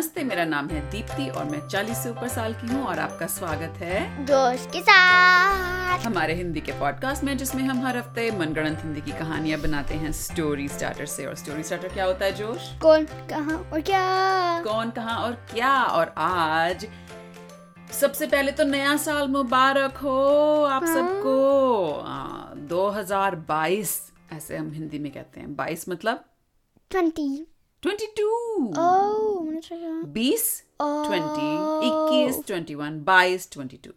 नमस्ते मेरा नाम है दीप्ति और मैं 40 से ऊपर साल की हूँ और आपका स्वागत है जोश के साथ। हमारे हिंदी के पॉडकास्ट में जिसमें हम हर हफ़्ते मनगढ़ंत हिंदी की कहानियाँ बनाते हैं स्टोरी स्टार्टर से। और स्टोरी स्टार्टर क्या होता है जोश? कौन कहा और क्या? कौन कहा और क्या? और आज सबसे पहले तो नया साल मुबारक हो आप हाँ? सबको। 2022 ऐसे हम हिंदी में कहते हैं। 22 मतलब? ट्वेंटी 22 ओह मैंने सोचा बीस ट्वेंटी इक्कीस ट्वेंटी वन बाईस ट्वेंटी टू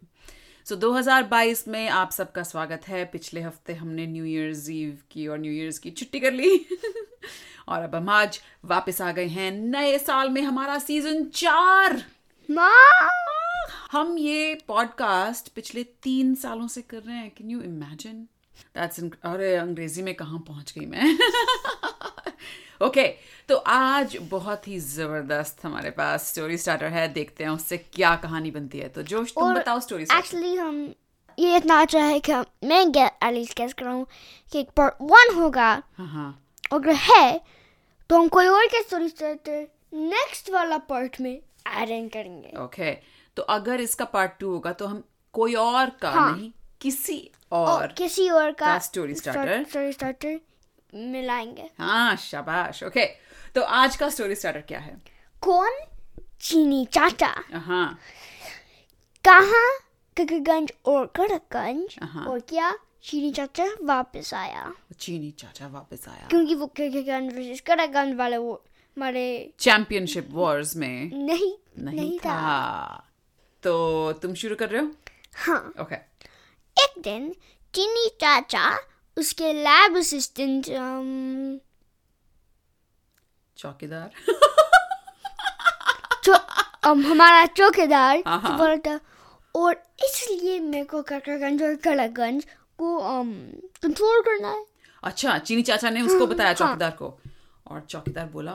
सो 2022 में आप सबका स्वागत है। पिछले हफ़्ते हमने न्यू ईयर्स ईव की और न्यू ईयर्स की छुट्टी कर ली। और अब हम आज वापस आ गए हैं नए साल में हमारा सीज़न चार। हम ये पॉडकास्ट पिछले तीन सालों से कर रहे हैं। कैन यू इमेजिन दैट्स अरे अंग्रेज़ी में कहाँ पहुँच गई मैं? ओके okay, तो आज बहुत ही ज़बरदस्त हमारे पास स्टोरी स्टार्टर है। देखते हैं उससे क्या कहानी बनती है। तो जोश तुम बताओ स्टोरी एक्चुअली हम ये इतना अच्छा है कि मैं एटलीस्ट गेस कर रहा हूँ कि एक पार्ट वन होगा। हाँ हाँ। अगर है तो हम कोई और के स्टोरी स्टार्टर नेक्स्ट वाला पार्ट में इन करेंगे। ओके तो अगर इसका पार्ट टू होगा तो हम कोई और का हाँ। नहीं किसी और और किसी और का का story starter। स्टोरी स्टार्टर मिलाएँगे। हाँ शाबाश। ओके तो आज का स्टोरी स्टार्टर क्या है? कौन? चीनी चाचा। हाँ। कहाँ? ककरगंज और कड़कगंज। हाँ। और क्या? चीनी चाचा वापस आया। चीनी चाचा वापस आया। क्योंकि वो ककरगंज वर्सेस कड़कगंज वाले वो हमारे चैंपियनशिप वॉर्स में। नहीं नहीं, नहीं था। था। तो तुम शुरू कर रहे हो? हाँ। ओके एक दिन चीनी चाचा उसके लैब असिस्टेंट चौकीदार um, हमारा चौकीदार हाँ, हाँ। बोला और इसलिए मेरे को ककरगंज और कड़कगंज को कंट्रोल करना है अच्छा चीनी चाचा ने उसको बताया। चौकीदार को और चौकीदार बोला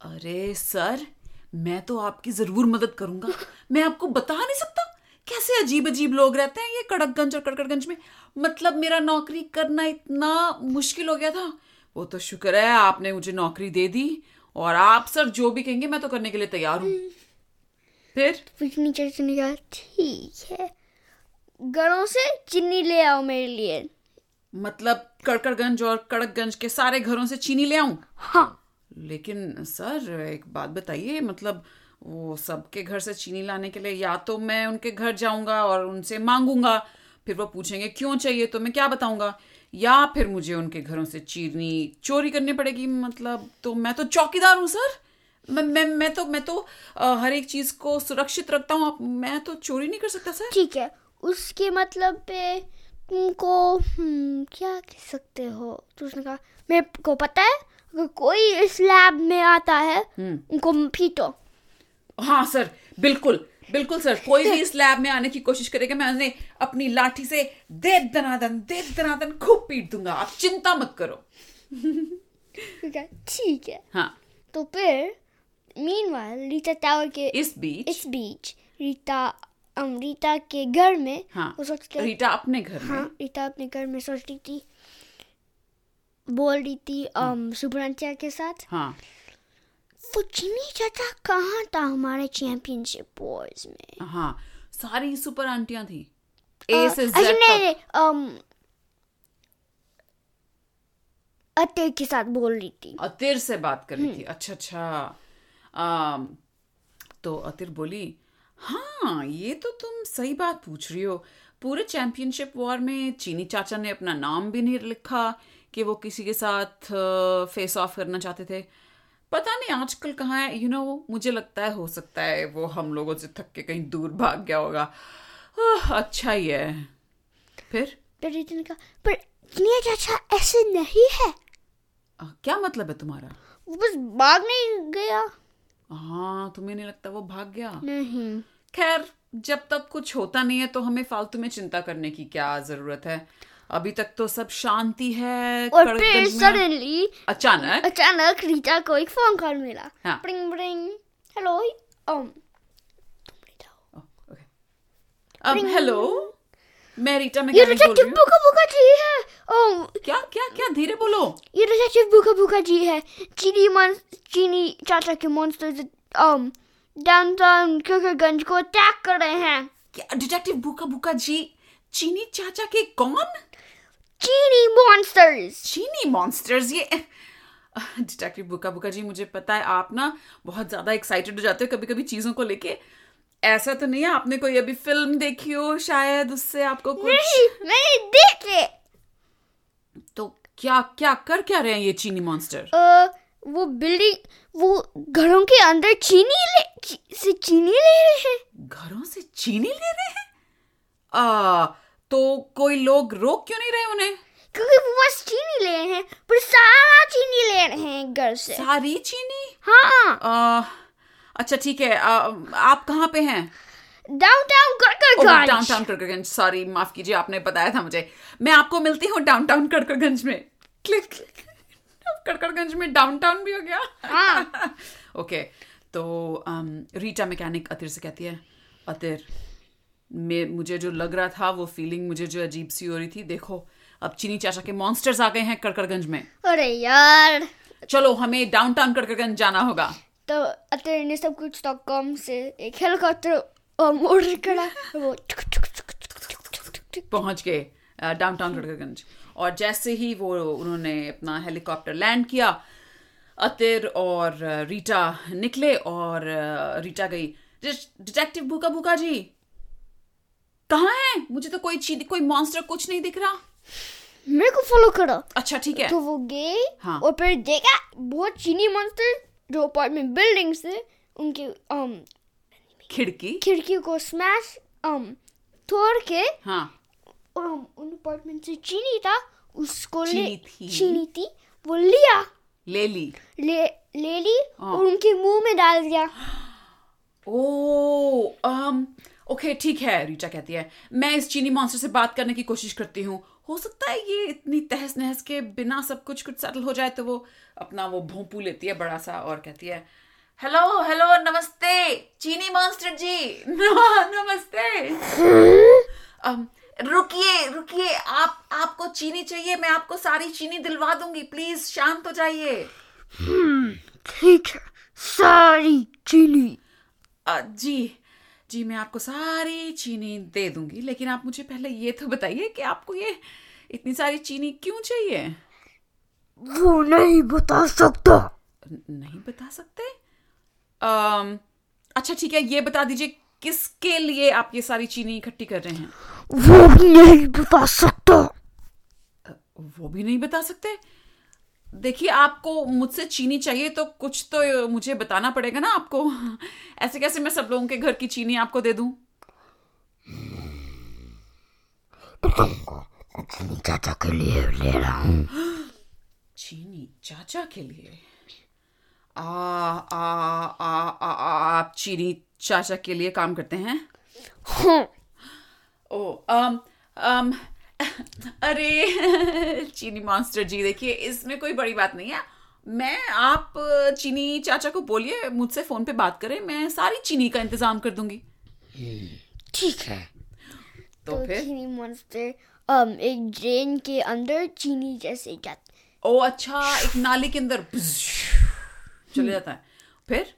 अरे सर मैं तो आपकी ज़रूर मदद करूँगा मैं आपको बता नहीं सकता कैसे अजीब अजीब लोग रहते हैं ये कड़कगंज और कड़कड़गंज में? मतलब मेरा नौकरी करना इतना मुश्किल हो गया था। वो तो शुक्र है आपने मुझे नौकरी दे दी और आप सर जो भी कहेंगे मैं तो करने के लिए तैयार हूँ। फिर? फिर चीनी चाचा ने कहा ठीक है। घरों से चीनी ले आओ मेरे लिए। मतलब कड़कड़गंज और कड़कगंज के सारे घरों से चीनी ले आऊँ? हाँ। लेकिन सर एक बात बताइए मतलब वो सबके घर से चीनी लाने के लिए या तो मैं उनके घर जाऊँगा और उनसे मांगूँगा फिर वो पूछेंगे क्यों चाहिए तो मैं क्या बताऊँगा? या फिर मुझे उनके घरों से चीनी चोरी करनी पड़ेगी मतलब तो मैं तो चौकीदार हूँ सर। मैं मैं मैं तो मैं तो अ, हर एक चीज़ को सुरक्षित रखता हूँ आप- मैं तो चोरी नहीं कर सकता सर। ठीक है उसके मतलब पे तुमको हम्म, क्या कह सकते हो? तो उसने कहा मेरे को पता है अगर कोई इस लैब में आता है उनको पीटो। हाँ सर बिल्कुल बिल्कुल सर। कोई भी इस लैब में आने की कोशिश करेगा मैं उन्हें अपनी लाठी से दे दनादन दे दनादन खूब पीट दूँगा। आप चिंता मत करो। ठीक है हाँ। तो फिर मीनवाइल रीता टावर के इस बीच। इस बीच रीता अम, रीता के घर में हाँ वो सोचते रीटा अपने घर में। हाँ रीता अपने घर में सोच रही थी। बोल रही थी um, के साथ। हाँ। चिनी चाचा कहाँ था हमारे चैंपियनशिप वॉर्स में? हाँ सारी सुपर आंटियाँ थी। ए से अच्छा जेड तक। um, अत्ते के साथ बोल रही थी। अतिर से बात कर रही थी। अच्छा अच्छा। आम, तो अतिर बोली हाँ ये तो तुम सही बात पूछ रही हो। पूरे चैंपियनशिप वॉर में चीनी चाचा ने अपना नाम भी नहीं लिखा कि वो किसी के साथ फेस ऑफ़ करना चाहते थे। पता नहीं आजकल कहाँ है यू you नो know, मुझे लगता है हो सकता है वो हम लोगों से थक के कहीं दूर भाग गया होगा। अच्छा ही है। फिर? कहा पर चिनी चाचा ऐसे नहीं है। आ, क्या मतलब है तुम्हारा? वो बस भाग नहीं गया। हाँ तुम्हें नहीं लगता वो भाग गया? नहीं। खैर जब तक कुछ होता नहीं है तो हमें फालतू में चिंता करने की क्या ज़रूरत है? अभी तक तो सब शांति है और फिर सडनली अचानक? अचानक रीता को एक फ़ोन कॉल मिला। हाँ। ब्रिंग ब्रिंग हेलो um ओके। अब हेलो मैं रीटा मैं ये डिटेक्टिव हूँ। बुका बुका जी है। Um क्या क्या क्या? धीरे बोलो। ये डिटेक्टिव बुका बुका जी है। चीनी मन चीनी चाचा के मॉन्स्टर um डाउनटाउन किशनगंज को अटैक कर रहे हैं। क्या? डिटेक्टिव बुका बुका जी चीनी चाचा के कौन? चीनी मॉन्स्टर्स चीनी मॉन्स्टर्स ये डिटेक्टिव बुका बुका जी मुझे पता है आप ना बहुत ज़्यादा एक्साइटेड हो जाते हो कभी कभी चीज़ों को लेके। ऐसा तो नहीं है आपने कोई अभी फ़िल्म देखी हो शायद उससे आपको कुछ? नहीं मैंने देखे। तो क्या क्या कर क्या रहे हैं ये चीनी मॉन्स्टर अ, वो बिल्डिंग वो घरों के अंदर चीनी ले ची, से चीनी ले रहे हैं। घरों से चीनी ले रहे हैं? आ तो कोई लोग रोक क्यों नहीं रहे उन्हें? क्योंकि वो बस चीनी ले रहे हैं पर सारा चीनी ले रहे हैं घर से। सारी चीनी? हाँ। आ, अच्छा ठीक है आ, आप कहाँ पे हैं? Downtown downtown Kadkadganj Kadkadganj sorry माफ़ कीजिए आपने बताया था मुझे। मैं आपको मिलती हूँ डाउनटाउन कड़कड़गंज में। क्लिक कड़कड़गंज में डाउनटाउन भी हो गया। हाँ। ओके तो अम, रीटा मैकेनिक अतिर से कहती है अतिर मैं मुझे जो लग रहा था वो फीलिंग मुझे जो अजीब सी हो रही थी देखो अब चीनी चाचा के मॉन्स्टर्स आ गए हैं कड़कड़गंज में। अरे यार। चलो हमें डाउनटाउन कड़कड़गंज जाना होगा। तो अतः सब कुछ तो कम से एक हेलीकॉप्टर ऑर्डर करा वो पहुँच गए डाउनटाउन कड़कड़गंज। और जैसे ही वो उन्होंने अपना हेलीकॉप्टर लैंड किया अतिर और रीटा निकले और रीटा गई डिटेक्टिव भूखा भूखा जी कहाँ है? मुझे तो कोई चीज़ कोई मॉन्स्टर कुछ नहीं दिख रहा। मेरे को फॉलो करो। अच्छा ठीक है। तो वो गए हाँ। और फिर देखा बहुत चीनी मॉन्स्टर जो अपार्टमेंट बिल्डिंग से उनके um, खिड़की। खिड़की को स्मैश um, तोड़ के हाँ। um, उन अपार्टमेंट से चीनी था उसको चीनी ले थी। चीनी थी वो लिया। ले ली। ले ले ली हाँ। और उनके मुँह में डाल दिया। ओ um, ओके ठीक है रीटा कहती है। मैं इस चीनी मॉन्स्टर से बात करने की कोशिश करती हूँ। हो सकता है ये इतनी तहस नहस के बिना सब कुछ कुछ सेटल हो जाए तो वो अपना वो भोंपू लेती है बड़ा सा और कहती है हेलो हेलो नमस्ते चीनी मॉन्स्टर जी। नमस्ते। um, रुकिए रुकिए आप आपको चीनी चाहिए मैं आपको सारी चीनी दिलवा दूँगी प्लीज़ शांत हो जाइए। ठीक है सारी चीनी। जी। जी मैं आपको सारी चीनी दे दूँगी लेकिन आप मुझे पहले ये तो बताइए कि आपको ये इतनी सारी चीनी क्यों चाहिए? वो नहीं बता सकता। नहीं बता सकते? अम, अच्छा ठीक है ये बता दीजिए किसके लिए आप ये सारी चीनी इकट्ठी कर रहे हैं? वो भी नहीं बता सकता। वो भी नहीं बता सकते? देखिए आपको मुझसे चीनी चाहिए तो कुछ तो मुझे बताना पड़ेगा ना आपको। ऐसे कैसे मैं सब लोगों के घर की चीनी आपको दे दूँ? चीनी चाचा के लिए ले रहा हूँ। चीनी चाचा के लिए? आ आ आ आ आ आप चीनी चाचा के लिए काम करते हैं? हाँ। ओ um अरे चीनी मॉन्स्टर जी देखिए इसमें कोई बड़ी बात नहीं है। मैं आप चीनी चाचा को बोलिए मुझसे फ़ोन पे बात करें मैं सारी चीनी का इंतज़ाम कर दूँगी। ठीक है। तो तो फिर? चीनी मॉन्स्टर um, एक ड्रेन के अंदर चीनी जैसे जाता ओ अच्छा एक नाली के अंदर। चले जाता है। फिर?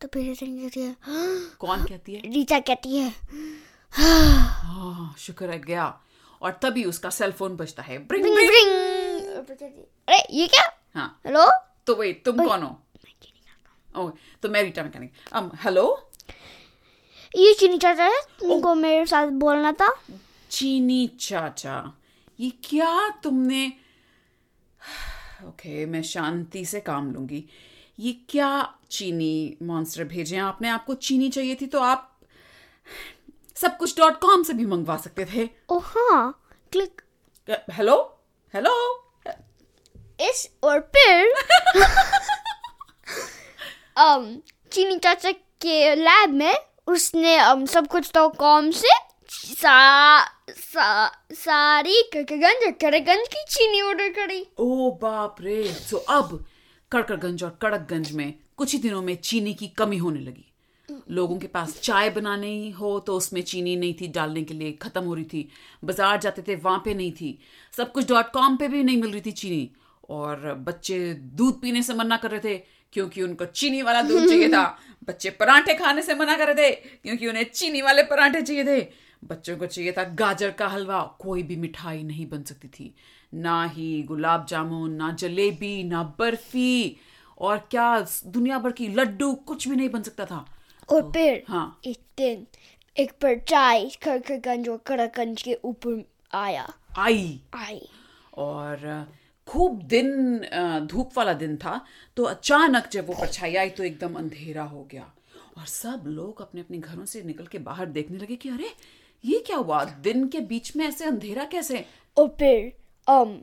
तो फिर कहती है। कौन कहती है? रीता कहती है। हाँ शुक्र है गया। और तभी उसका सेल फ़ोन बजता है। ब्रिंग ब्रिंग ब्रिंग ब्रिंग अरे ये क्या? हाँ। हेलो तो वही तुम कौन हो? ओ तो मैं रीटा मैकेनिक um हेलो ये चीनी चाचा है तुमको मेरे साथ बोलना था। चीनी चाचा ये क्या तुमने? ओके मैं शांति से काम लूँगी। ये क्या चीनी मॉन्स्टर भेजे आपने आपको चीनी चाहिए थी तो आप सब कुछ डॉट कॉम से भी मंगवा सकते थे। ओ हाँ क्लिक हेलो हेलो इस और फिर um, चीनी चाचा के लैब में उसने um, सब कुछ तो कॉम से सा, सा, सारी कड़कगंज और कड़कगंज की चीनी ऑर्डर करी। ओ बाप रे। सो अब कड़कड़गंज और कड़कगंज में कुछ ही दिनों में चीनी की कमी होने लगी। लोगों के पास चाय बनाने ही हो तो उसमें चीनी नहीं थी डालने के लिए खत्म हो रही थी। बाज़ार जाते थे वहाँ पे नहीं थी। सब कुछ डॉट कॉम पे भी नहीं मिल रही थी चीनी। और बच्चे दूध पीने से मना कर रहे थे क्योंकि उनको चीनी वाला दूध चाहिए था। बच्चे पराठे खाने से मना कर रहे थे क्योंकि उन्हें चीनी वाले पराठे चाहिए थे। बच्चों को चाहिए था गाजर का हलवा कोई भी मिठाई नहीं बन सकती थी। ना ही गुलाब जामुन ना जलेबी ना बर्फ़ी। और क्या दुनिया भर की लड्डू कुछ भी नहीं बन सकता था। और फिर हाँ। एक दिन एक परछाई खड़खड़गंज और कड़कगंज के ऊपर आया। आई। आई। और खूब दिन धूप वाला दिन था तो अचानक जब वो परछाई आई तो एकदम अंधेरा हो गया। और सब लोग अपने अपने घरों से निकल के बाहर देखने लगे कि अरे ये क्या हुआ? दिन के बीच में ऐसे अंधेरा कैसे? और फिर um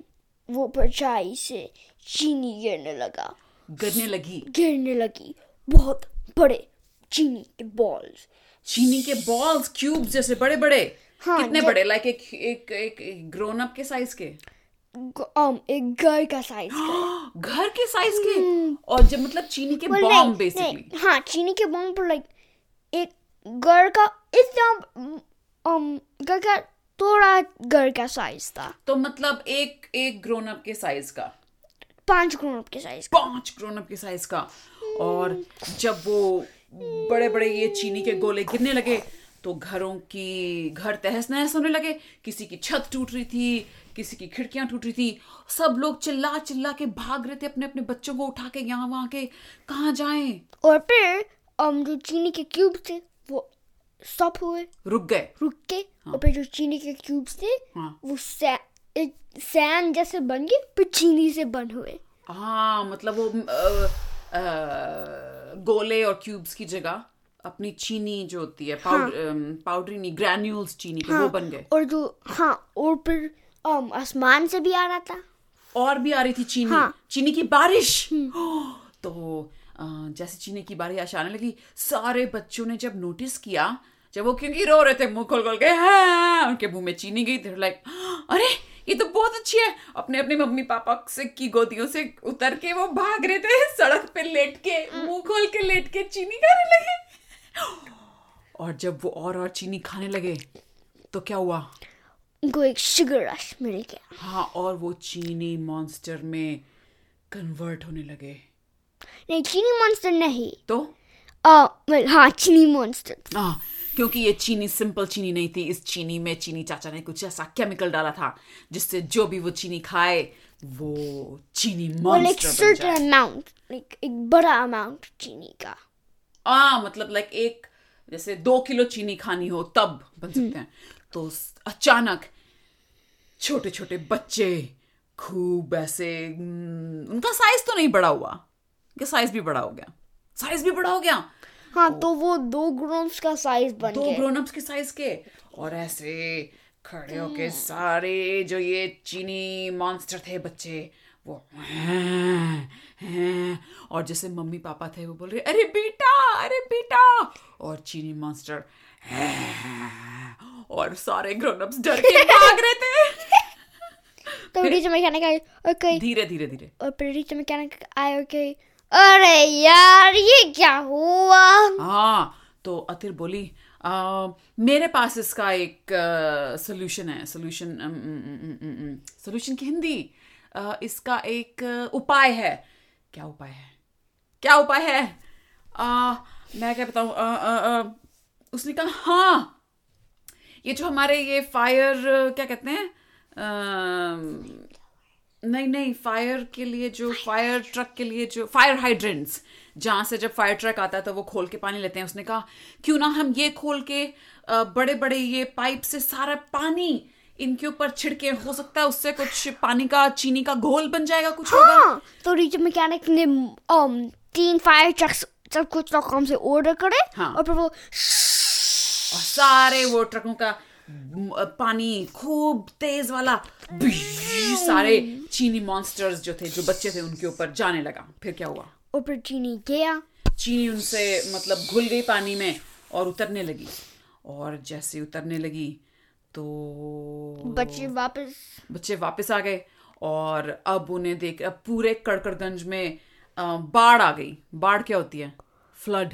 वो परछाई से चीनी गिरने लगा। गिरने लगी। गिरने लगी। बहुत बड़े चीनी के बॉल्स चीनी के बॉल्स क्यूब जैसे बड़े बड़े हाँ, कितने बड़े? लाइक एक एक एक, एक ग्रोन अप के साइज़ के। um एक घर का साइज़ घर के साइज़ के? और जब मतलब चीनी के Well, बॉम्ब बेसिकली हाँ चीनी के बॉम्ब पर लाइक एक घर का इतना um घर का थोड़ा घर का साइज़ था। तो मतलब एक एक ग्रोन अप के साइज़ का। पाँच ग्रोन अप के साइज़ पाँच ग्रोन अप के साइज़ का। और जब वो बड़े बड़े ये चीनी के गोले गिरने लगे तो घरों की घर तहस नहस होने लगे। किसी की छत टूट रही थी किसी की खिड़कियाँ टूट रही थी। सब लोग चिल्ला चिल्ला के भाग रहे थे अपने अपने बच्चों को उठा के यहाँ वहाँ के। कहाँ जाएँ? और फिर um जो चीनी के क्यूब थे वो स्टॉप हुए। रुक गए। रुक के हाँ. और फिर जो चीनी के क्यूब्स थे हाँ। वो सैंड जैसे बन गए फिर चीनी से बन हुए। हाँ मतलब वो अ, अ, गोले और क्यूब्स की जगह अपनी चीनी जो होती है पाउडर पाउडरी नहीं ग्रैन्यूल्स चीनी के वो बन गए। और जो हाँ और फिर um, आसमान से भी आ रहा था। और भी आ रही थी चीनी। हाँ। चीनी की बारिश! तो जैसे चीनी की बारिश आने लगी सारे बच्चों ने जब नोटिस किया जब वो क्योंकि रो रहे थे मुँह खोल खोल के हाँ उनके मुँह में चीनी गई थे लाइक अरे ये तो बहुत अच्छी है। अपने अपने मम्मी पापा से की गोदियों से उतर के वो भाग रहे थे सड़क पे लेट के मुँह खोल के लेट के चीनी खाने लगे। और जब वो और और चीनी खाने लगे तो क्या हुआ? उनको एक शुगर रश मिल गया। हाँ और वो चीनी मॉन्स्टर में कन्वर्ट होने लगे। नहीं चीनी मॉन्स्टर नहीं। तो? आ, well, हाँ चीनी मॉन्स्टर हाँ क्योंकि ये चीनी सिंपल चीनी नहीं थी। इस चीनी में चीनी चाचा ने कुछ ऐसा केमिकल डाला था जिससे जो भी वो चीनी खाए वो चीनी मॉन्स्टर अमाउंट लाइक एक बड़ा अमाउंट चीनी का। हाँ मतलब लाइक एक जैसे दो किलो चीनी खानी हो तब बन सकते हैं। तो अचानक छोटे छोटे बच्चे खूब ऐसे हम्म, उनका साइज़ तो नहीं बड़ा हुआ। उनका साइज़ भी बड़ा हो गया। साइज़ भी बड़ा हो गया। हाँ तो वो दो ग्रोन्स का साइज़ बन दो गए। ग्रोन के साइज़ के। और ऐसे खड़े होके सारे जो ये चीनी मॉन्स्टर थे बच्चे वो और जैसे मम्मी पापा थे वो बोल रहे अरे बेटा अरे बेटा! और चीनी मॉन्स्टर और सारे ग्रोन डर के भाग रहे थे। तो टीचर मैकेनिक ओके धीरे धीरे धीरे। और टीचर मैकेनिक आए ओके अरे यार ये क्या हुआ? हाँ तो अतिर बोली आ, मेरे पास इसका एक सोल्यूशन है सोल्यूशन सोल्यूशन की हिंदी अ, इसका एक उपाय है। क्या उपाय है? क्या उपाय है? आ, मैं क्या बताऊँ? उसने कहा हाँ ये जो हमारे ये फायर क्या कहते हैं? नहीं नहीं फायर के लिए जो फायर ट्रक के लिए जो फायर हाइड्रेंट्स जहाँ से जब फायर ट्रक आता है तो वो खोल के पानी लेते हैं उसने कहा क्यों ना हम ये खोल के बड़े बड़े ये पाइप से सारा पानी इनके ऊपर छिड़के हो सकता है उससे कुछ पानी का चीनी का घोल बन जाएगा कुछ हाँ, होगा तो टीचर मैकेनिक ने um, तीन फायर ट्रक्स सब कुछ डॉट कॉम से ऑर्डर करे हाँ। और फिर वो और सारे वो ट्रकों का पानी खूब तेज वाला। सारे चीनी मॉन्स्टर्स जो थे जो बच्चे थे उनके ऊपर जाने लगा। फिर क्या हुआ? फिर चीनी गया। चीनी उनसे मतलब घुल गई पानी में और उतरने लगी। और जैसे उतरने लगी तो बच्चे वापस। बच्चे वापस आ गए और अब उन्हें देख अब पूरे कड़कड़गंज में बाढ़ आ गई। बाढ़ क्या होती है? फ्लड।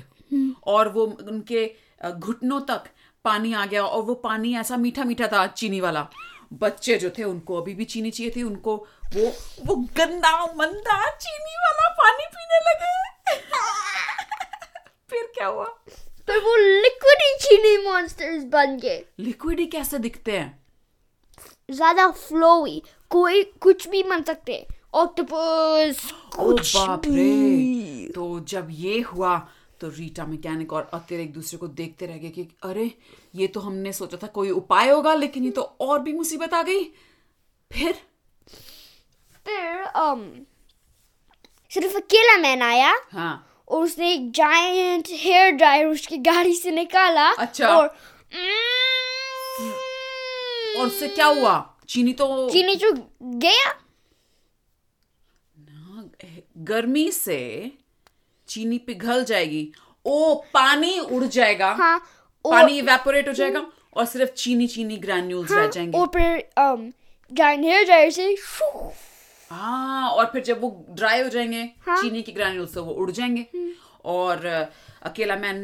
और वो उनके घुटनों तक पानी आ गया और वो पानी ऐसा मीठा मीठा था चीनी वाला। बच्चे जो थे उनको अभी भी चीनी चाहिए थी उनको वो वो गंदा मंदा चीनी वाला पानी पीने लगे। फिर क्या हुआ? पर वो लिक्विड ही चीनी मॉन्स्टर्स बन गए। लिक्विड ही कैसे दिखते हैं? ज़्यादा फ्लोई कोई कुछ भी बन सकते ऑक्टोपस ओ बाप रे। तो जब ये हुआ तो रीटा मैकेनिक और अतिर एक दूसरे को देखते रह गए कि अरे ये तो हमने सोचा था कोई उपाय होगा लेकिन ये तो और भी मुसीबत आ गई। फिर? फिर um, सिर्फ़ अकेला मैन आया। हाँ। और उसने एक जायंट हेयर ड्रायर उसकी गाड़ी से निकाला। अच्छा। और और उससे क्या हुआ? चीनी तो चीनी जो गया। ना गर्मी से चीनी पिघल जाएगी ओ पानी उड़ जाएगा हाँ और, पानी इवेपोरेट हो जाएगा और सिर्फ़ चीनी चीनी ग्रैन्यूल्स रह जाएँगे। और फिर um, जायंट से हाँ और फिर जब वो ड्राई हो जाएँगे हाँ। चीनी की ग्रैन्यूल्स तो वो उड़ जाएँगे। और अकेला मैन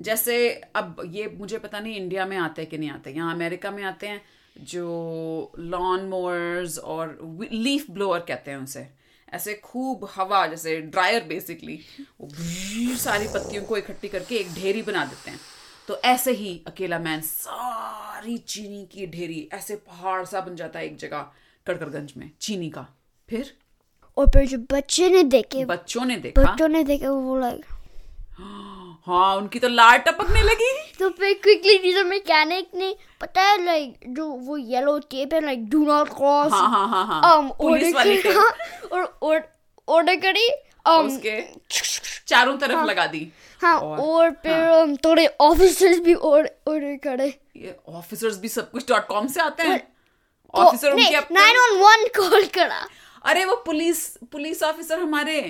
जैसे अब ये मुझे पता नहीं इंडिया में आते हैं कि नहीं आते यहाँ अमेरिका में आते हैं जो लॉन मोअर्स और लीफ ब्लोअर कहते हैं उसे। ऐसे खूब हवा जैसे ड्रायर बेसिकली वो सारी पत्तियों को इकट्ठी करके एक ढेरी बना देते हैं। तो ऐसे ही अकेला मैन सारी चीनी की ढेरी ऐसे पहाड़ सा बन जाता है एक जगह कड़करगंज में चीनी का। फिर? और फिर जो बच्चे ने देखे बच्चों ने देखा। बच्चों ने देखे वो लाइक हाँ उनकी तो लार टपकने लगी। तो फिर क्विकली डीजल मैकेनिक ने पता है लाइक जो वो येलो टेप है लाइक डू नॉट क्रॉस हाँ हाँ हाँ हाँ। um पुलिस वाली और और ऑर्डर करी um उसके चारों तरफ़ हाँ, लगा दी। हाँ और- और फिर um, थोड़े ऑफिसर्स भी ऑर्डर करे। ये ऑफिसर्स भी सब कुछ डॉट कॉम से आते हैं। तो ऑफिसर उनके अपने नाइन वन वन कॉल करा। अरे वो पुलिस पुलिस ऑफिसर हमारे।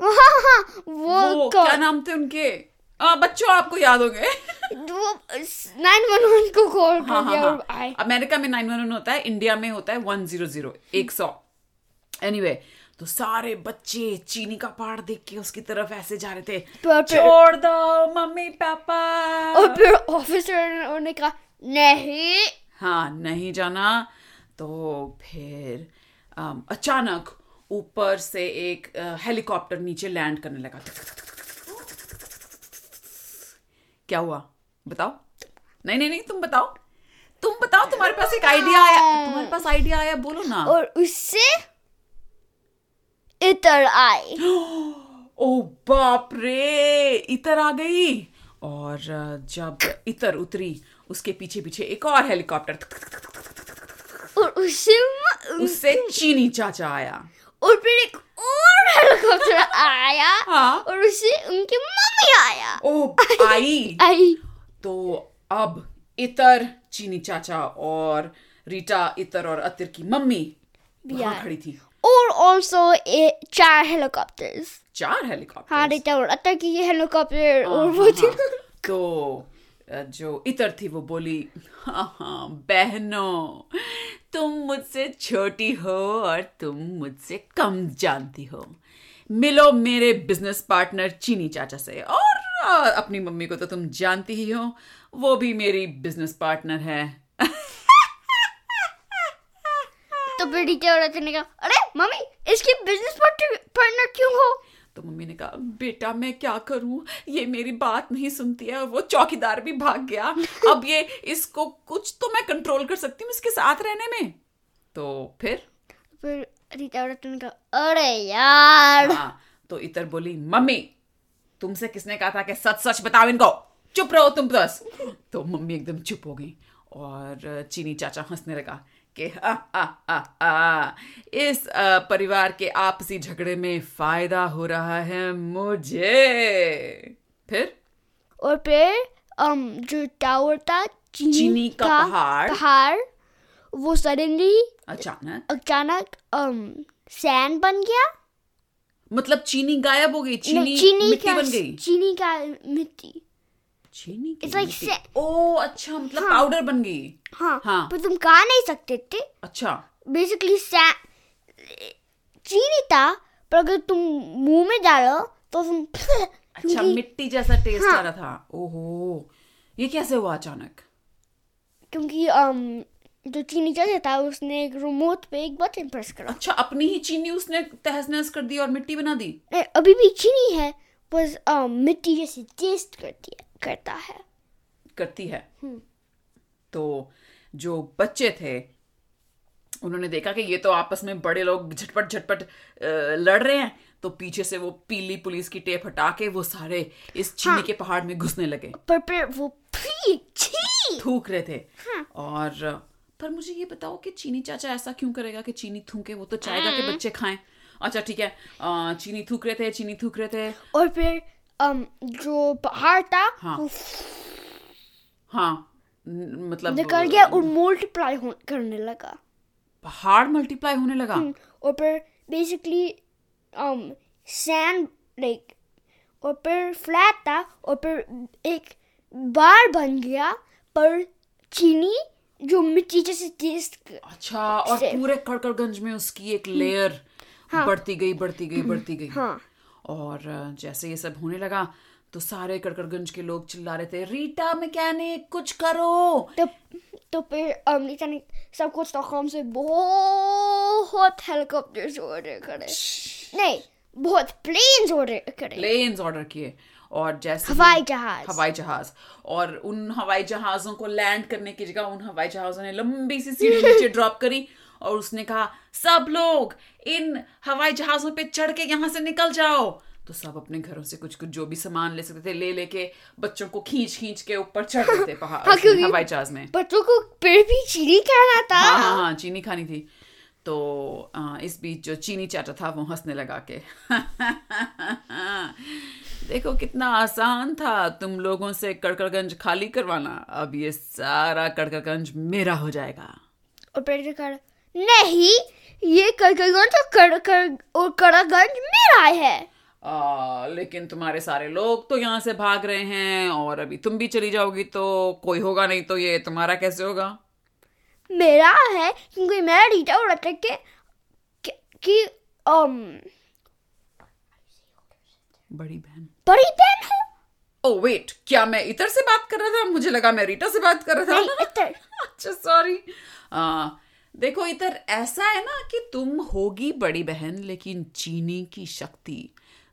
हाँ हाँ वो वो क्या नाम थे उनके? आ, बच्चों आपको याद होंगे। वो नाइन वन वन को कॉल हाँ हाँ हाँ। अमेरिका में नाइन वन वन होता है इंडिया में होता है वन ज़ीरो ज़ीरो एक सौ। एनीवे तो सारे बच्चे चीनी का पहाड़ देख के उसकी तरफ़ ऐसे जा रहे थे। छोड़ दो मम्मी पापा। और फिर ऑफिसर ने कहा नहीं। हाँ नहीं जाना। तो फिर अचानक ऊपर से एक हेलीकॉप्टर नीचे लैंड करने लगा। क्या हुआ? बताओ। नहीं नहीं नहीं तुम बताओ। तुम बताओ तुम्हारे पास एक आइडिया आया। तुम्हारे पास आइडिया आया बोलो ना। और उससे इतर आए। ओ बाप रे इतर आ गई। और जब इतर उतरी उसके पीछे पीछे एक और हेलीकॉप्टर और उससे उससे चीनी चाचा आया। और फिर एक और हेलीकॉप्टर आया हाँ। और उससे उनकी मम्मी आया। ओ आई। आई। तो अब इतर चीनी चाचा और रीटा इतर और अतिर की मम्मी वहाँ खड़ी थी। और ऑल्सो चार हेलीकॉप्टर्स चार हेलीकॉप्टर हाँ रीटा और अतर की ये हेलीकॉप्टर और वो थी। तो अ, जो इतर थी वो बोली हाँ हाँ बहनों, तुम मुझसे छोटी हो और तुम मुझसे कम जानती हो। मिलो मेरे बिज़नेस पार्टनर चीनी चाचा से और अपनी मम्मी को तो तुम जानती ही हो, वो भी मेरी बिज़नेस पार्टनर है। तो फिर रिटा और अतर ने अरे, मम्मी, इसकी बिज़नेस पार्टनर क्यों हो? तो मम्मी ने कहा बेटा मैं क्या करूँ? ये मेरी बात नहीं सुनती है और वो चौकीदार भी भाग गया। अब ये इसको कुछ तो मैं कंट्रोल कर सकती हूँ इसके साथ रहने में। तो फिर? फिर रिटा और अतर ने अरे यार! हाँ तो इतर बोली मम्मी तुमसे किसने कहा था कि सच सच बताओ इनको? चुप रहो तुम बस। तो मम्मी एकदम चुप हो गई और चीनी चाचा हंसने लगा कि आ, आ, आ, आ, इस परिवार के आपसी झगड़े में फ़ायदा हो रहा है मुझे। फिर? और फिर um, जो टावर था चीनी, चीनी का पहाड़। पहाड़ वो सडनली अचानक? अचानक um, सैंड बन गया। मतलब चीनी गायब हो गई? चीनी, चीनी मिट्टी का बन गई? चीनी का मिट्टी। चीनी की It's like मिट्टी। sa- ओ अच्छा मतलब पाउडर बन गई। हाँ, हाँ। पर तुम खा नहीं सकते थे। अच्छा। बेसिकली चीनी था पर अगर तुम मुँह में डालो तो तुम अच्छा मिट्टी जैसा टेस्ट हाँ। आ रहा था। ओहो ये कैसे हुआ अचानक? क्योंकि um, जो चीनी चाचा था उसने एक रिमोट पे एक बटन प्रेस करा। अच्छा अपनी ही चीनी उसने तहस नहस कर दी और मिट्टी बना दी? नहीं, अभी भी चीनी है बस um, मिट्टी जैसे टेस्ट करती है। करता है। करती है। तो जो बच्चे थे उन्होंने देखा कि ये तो आपस में बड़े लोग झटपट झटपट लड़ रहे हैं तो पीछे से वो पीली पुलिस की टेप हटा के वो सारे इस चीनी हाँ, के पहाड़ में घुसने लगे। पर फिर वो थूक रहे थे। हाँ, और पर मुझे ये बताओ कि चीनी चाचा ऐसा क्यों करेगा कि चीनी थूके वो तो चाहेगा कि बच्चे खाएँ? अच्छा ठीक है। चीनी थूक रहे थे चीनी थूक रहे थे। और फिर um, जो पहाड़ था हाँ। वो हाँ मतलब निकल गया और मल्टीप्लाई करने लगा। पहाड़ मल्टीप्लाई होने लगा? और फिर बेसिकली um, सैंड लाइक और फिर फ्लैट था और फिर एक बार बन गया पर चीनी जो मिट्टी जैसे टेस्ट अच्छा और पूरे कड़कड़गंज में उसकी एक लेयर हाँ, बढ़ती गई बढ़ती गई बढ़ती गई। हाँ। और जैसे ये सब होने लगा तो सारे कड़कड़गंज के लोग चिल्ला रहे थे रीटा मैकेनिक कुछ करो! तो तो फिर um, नीता ने सब कुछ स्टॉकहोम से बहुत हेलीकॉप्टर्स ऑर्डर करे। नहीं बहुत प्लेन्स ऑर्डर करे। प्लेन्स ऑर्डर किए। और जैसे हवाई जहाज़। हवाई जहाज़। और उन हवाई जहाजों को लैंड करने की जगह उन हवाई जहाजों ने लंबी सी सीढ़ी नीचे ड्रॉप करी। और उसने कहा सब लोग इन हवाई जहाजों पे चढ़ के यहाँ से निकल जाओ। तो सब अपने घरों से कुछ कुछ जो भी सामान ले सकते थे ले लेके बच्चों को खींच खींच के ऊपर चढ़ रहे थे पहाड़ हाँ, हवाई जहाज़ में। बच्चों को फिर भी चीनी खाना था हाँ हाँ हाँ चीनी खानी थी। तो आ, इस बीच जो चीनी चाचा था वो हंसने लगा के। देखो कितना आसान था तुम लोगों से कड़कड़गंज खाली करवाना। अब ये सारा कड़कड़गंज मेरा हो जाएगा। और पेड़ जो कर नहीं ये कड़कड़गंज और कड़कड़ और कड़ागंज मेरा है। आ, लेकिन तुम्हारे सारे लोग तो यहाँ से भाग रहे हैं और अभी तुम भी चली जाओगी तो कोई होगा नहीं तो ये तुम्हारा कैसे होगा? मेरा है क्योंकि मेरा रीटा और अटक के कि, कि um, बड़ी बहन। बड़ी बहन है। ओ वेट क्या मैं इतर से बात कर रहा था? मुझे लगा मैं रीटा से बात कर रहा था। अच्छा सॉरी देखो इधर ऐसा है ना कि तुम होगी बड़ी बहन लेकिन चीनी की शक्ति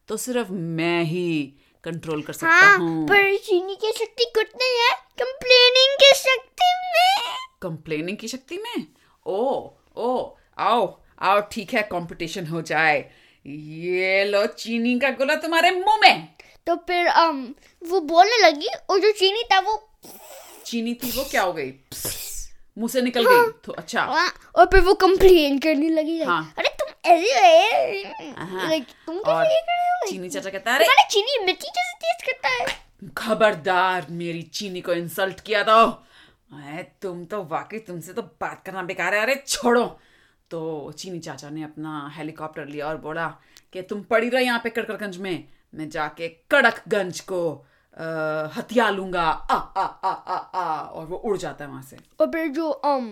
तो सिर्फ़ मैं ही कंट्रोल कर सकता हाँ हूँ। पर चीनी की शक्ति कुछ नहीं है? कंप्लेनिंग की शक्ति में? कंप्लेनिंग की शक्ति में? ओ ओ आओ आओ ठीक है कंपटीशन हो जाए। ये लो चीनी का गोला तुम्हारे मुँह में। तो फिर um, वो बोलने लगी और जो चीनी था वो चीनी थी वो क्या हो गई? मुँह से निकल गई तो अच्छा। हाँ, और फिर वो कंप्लेन करने लगी हाँ। अरे तुम ऐसे हाँ, लाइक तुम कैसे ये कर रहे हो चीनी चाचा कहता है अरे चीनी मिट्टी जैसे टेस्ट करता है। खबरदार मेरी चीनी को इंसल्ट किया तो अरे तुम तो वाकई तुमसे तो बात करना बेकार है। अरे छोड़ो। तो चीनी चाचा ने अपना हेलीकॉप्टर लिया और बोला कि तुम पड़ी रहो यहाँ पे कड़कड़गंज में। मैं जाके कड़कगंज को हथिया लूँगा आ आ आ आ आ और वो उड़ जाता है वहाँ से। और फिर जो um,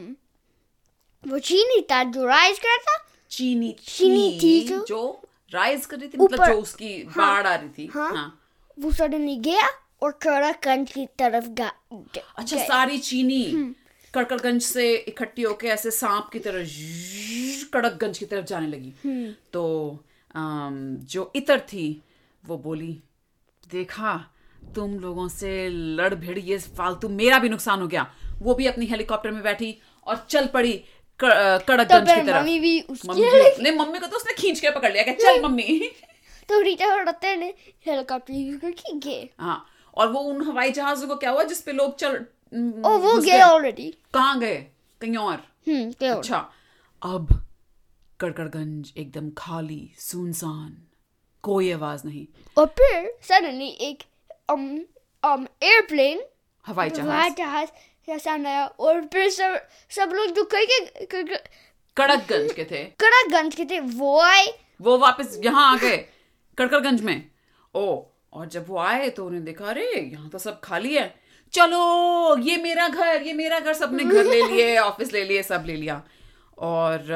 वो चीनी था जो राइज कर रहा था? चीनी चीनी थी जो- जो राइज कर रही थी मतलब जो उसकी बाढ़ आ रही थी। हाँ। हाँ। वो सडनली गया और कड़ाकंज की तरफ़ गा ग- अच्छा गया। सारी चीनी कड़कड़गंज से इकट्ठी होके ऐसे सांप की तरह zzz, कड़कगंज की तरफ़ जाने लगी तो अम, जो इतर थी वो बोली देखा तुम लोगों से लड़ भिड़ ये फालतू मेरा भी नुकसान हो गया। वो भी अपनी हेलीकॉप्टर में बैठी और चल पड़ी क- तो कड़कगंज की तरफ़। मम्मी भी उसकी मम्मी नहीं मम्मी को तो उसने खींच के पकड़ लिया कि चल मम्मी? तो रीटा और रत्ते ने हेलीकॉप्टर यूज़ करके गए हाँ और वो उन हवाई जहाजों को क्या हुआ जिसपे लोग चल ओ वो गए ऑलरेडी कहाँ गए? कहीं और? हम्म अच्छा अब कड़कड़गंज एकदम खाली सुनसान कोई आवाज़ नहीं। और फिर सडनली एक um um एयरप्लेन हवाई हवाई जहाज़ जहाज़ सामने आया और फिर सब सब लोग जो कई के कड़कगंज के थे। कड़ागंज के थे। वो आए वो वापस यहाँ आ गए कड़कड़गंज में। ओ और जब वो आए तो उन्हें देखा अरे यहाँ तो सब खाली है। चलो ये मेरा घर ये मेरा घर सबने घर ले लिए ऑफ़िस ले लिए सब ले लिया। और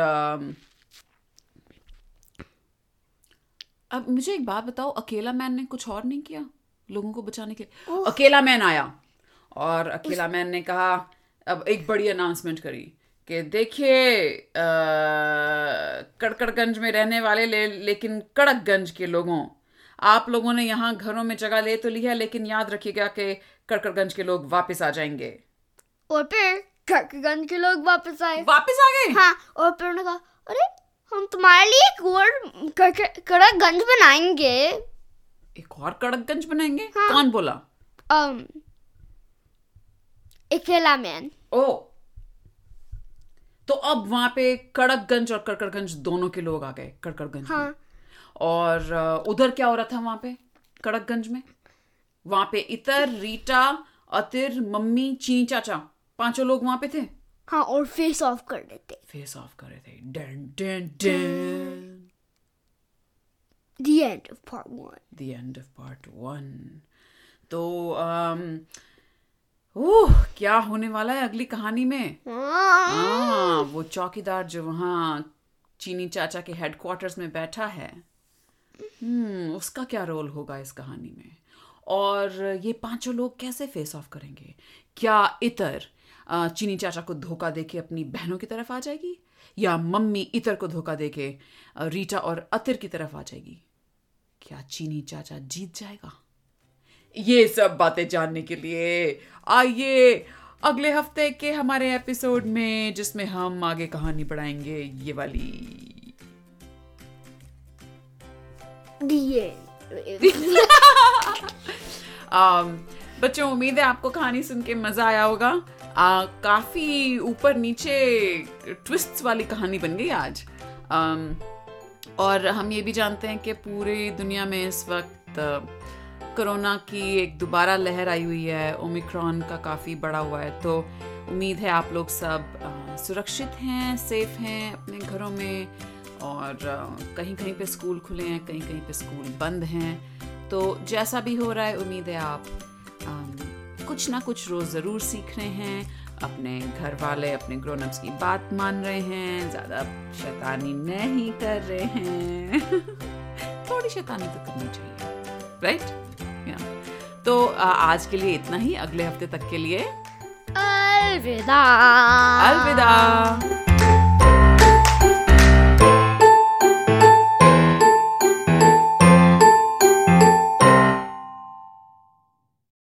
अब मुझे एक बात बताओ अकेला मैन ने कुछ और नहीं किया? लोगों को बचाने के लिए। अकेला मैन आया और अकेला मैन ने कहा अब एक बड़ी अनाउंसमेंट करी कि देखिए कड़कड़गंज में रहने वाले ले, लेकिन कड़कगंज के लोगों आप लोगों ने यहाँ घरों में जगह ले तो ली है लेकिन याद रखिएगा कि कड़कड़गंज के लोग वापस आ जाएँगे। और फिर कड़कगंज के लोग वापस आए। वापस आ गए? हाँ और फिर उन्होंने कहा अरे हम तुम्हारे लिए एक और कड़कगंज बनाएँगे। एक और कड़कगंज बनाएँगे? हाँ। कौन बोला? um, अकेला मैन। ओ। तो अब वहाँ पे कड़कगंज और कड़कड़गंज दोनों के लोग आ गए कड़कड़गंज हाँ। और उधर क्या हो रहा था वहाँ पे कड़कगंज में? वहाँ पे इतर रीटा अतिर मम्मी ची चाचा पाँचों लोग वहाँ पे थे? हाँ और फेस ऑफ़ कर देते फेस ऑफ़ कर रहे थे। Done done. Done. The end of part one. The end of part one तो अम, ओह क्या होने वाला है अगली कहानी में? हाँ। हाँ वो चौकीदार जो वहाँ चीनी चाचा के हेडक्वार्टर्स में बैठा है। हम्म उसका क्या रोल होगा इस कहानी में? और ये पाँचों लोग कैसे फेस ऑफ़ करेंगे? क्या इतर चीनी चाचा को धोखा देके अपनी बहनों की तरफ़ आ जाएगी? या मम्मी इतर को धोखा देके रीटा और अतिर की तरफ़ आ जाएगी? क्या चीनी चाचा जीत जाएगा? ये सब बातें जानने के लिए आइए अगले हफ़्ते के हमारे एपिसोड में जिसमें हम आगे कहानी बढ़ाएँगे ये वाली। um, बच्चों उम्मीद है आपको कहानी सुन के मज़ा आया होगा। आ, काफ़ी ऊपर नीचे ट्विस्ट्स वाली कहानी बन गई आज। um, और हम ये भी जानते हैं कि पूरी दुनिया में इस वक्त कोरोना की एक दोबारा लहर आई हुई है, ओमिक्रॉन का काफ़ी बड़ा हुआ है। तो उम्मीद है आप लोग सब सुरक्षित हैं, सेफ़ हैं अपने घरों में और कहीं कहीं पे स्कूल खुले हैं कहीं कहीं पे स्कूल बंद हैं। तो जैसा भी हो रहा है, उम्मीद है आप कुछ ना कुछ रोज़ ज़रूर सीख रहे हैं। अपने घर वाले अपने ग्रोनप्स की बात मान रहे हैं ज़्यादा शैतानी नहीं कर रहे हैं। थोड़ी शैतानी तो करनी चाहिए राइट तो आ, आज के लिए इतना ही अगले हफ़्ते तक के लिए अलविदा। अलविदा।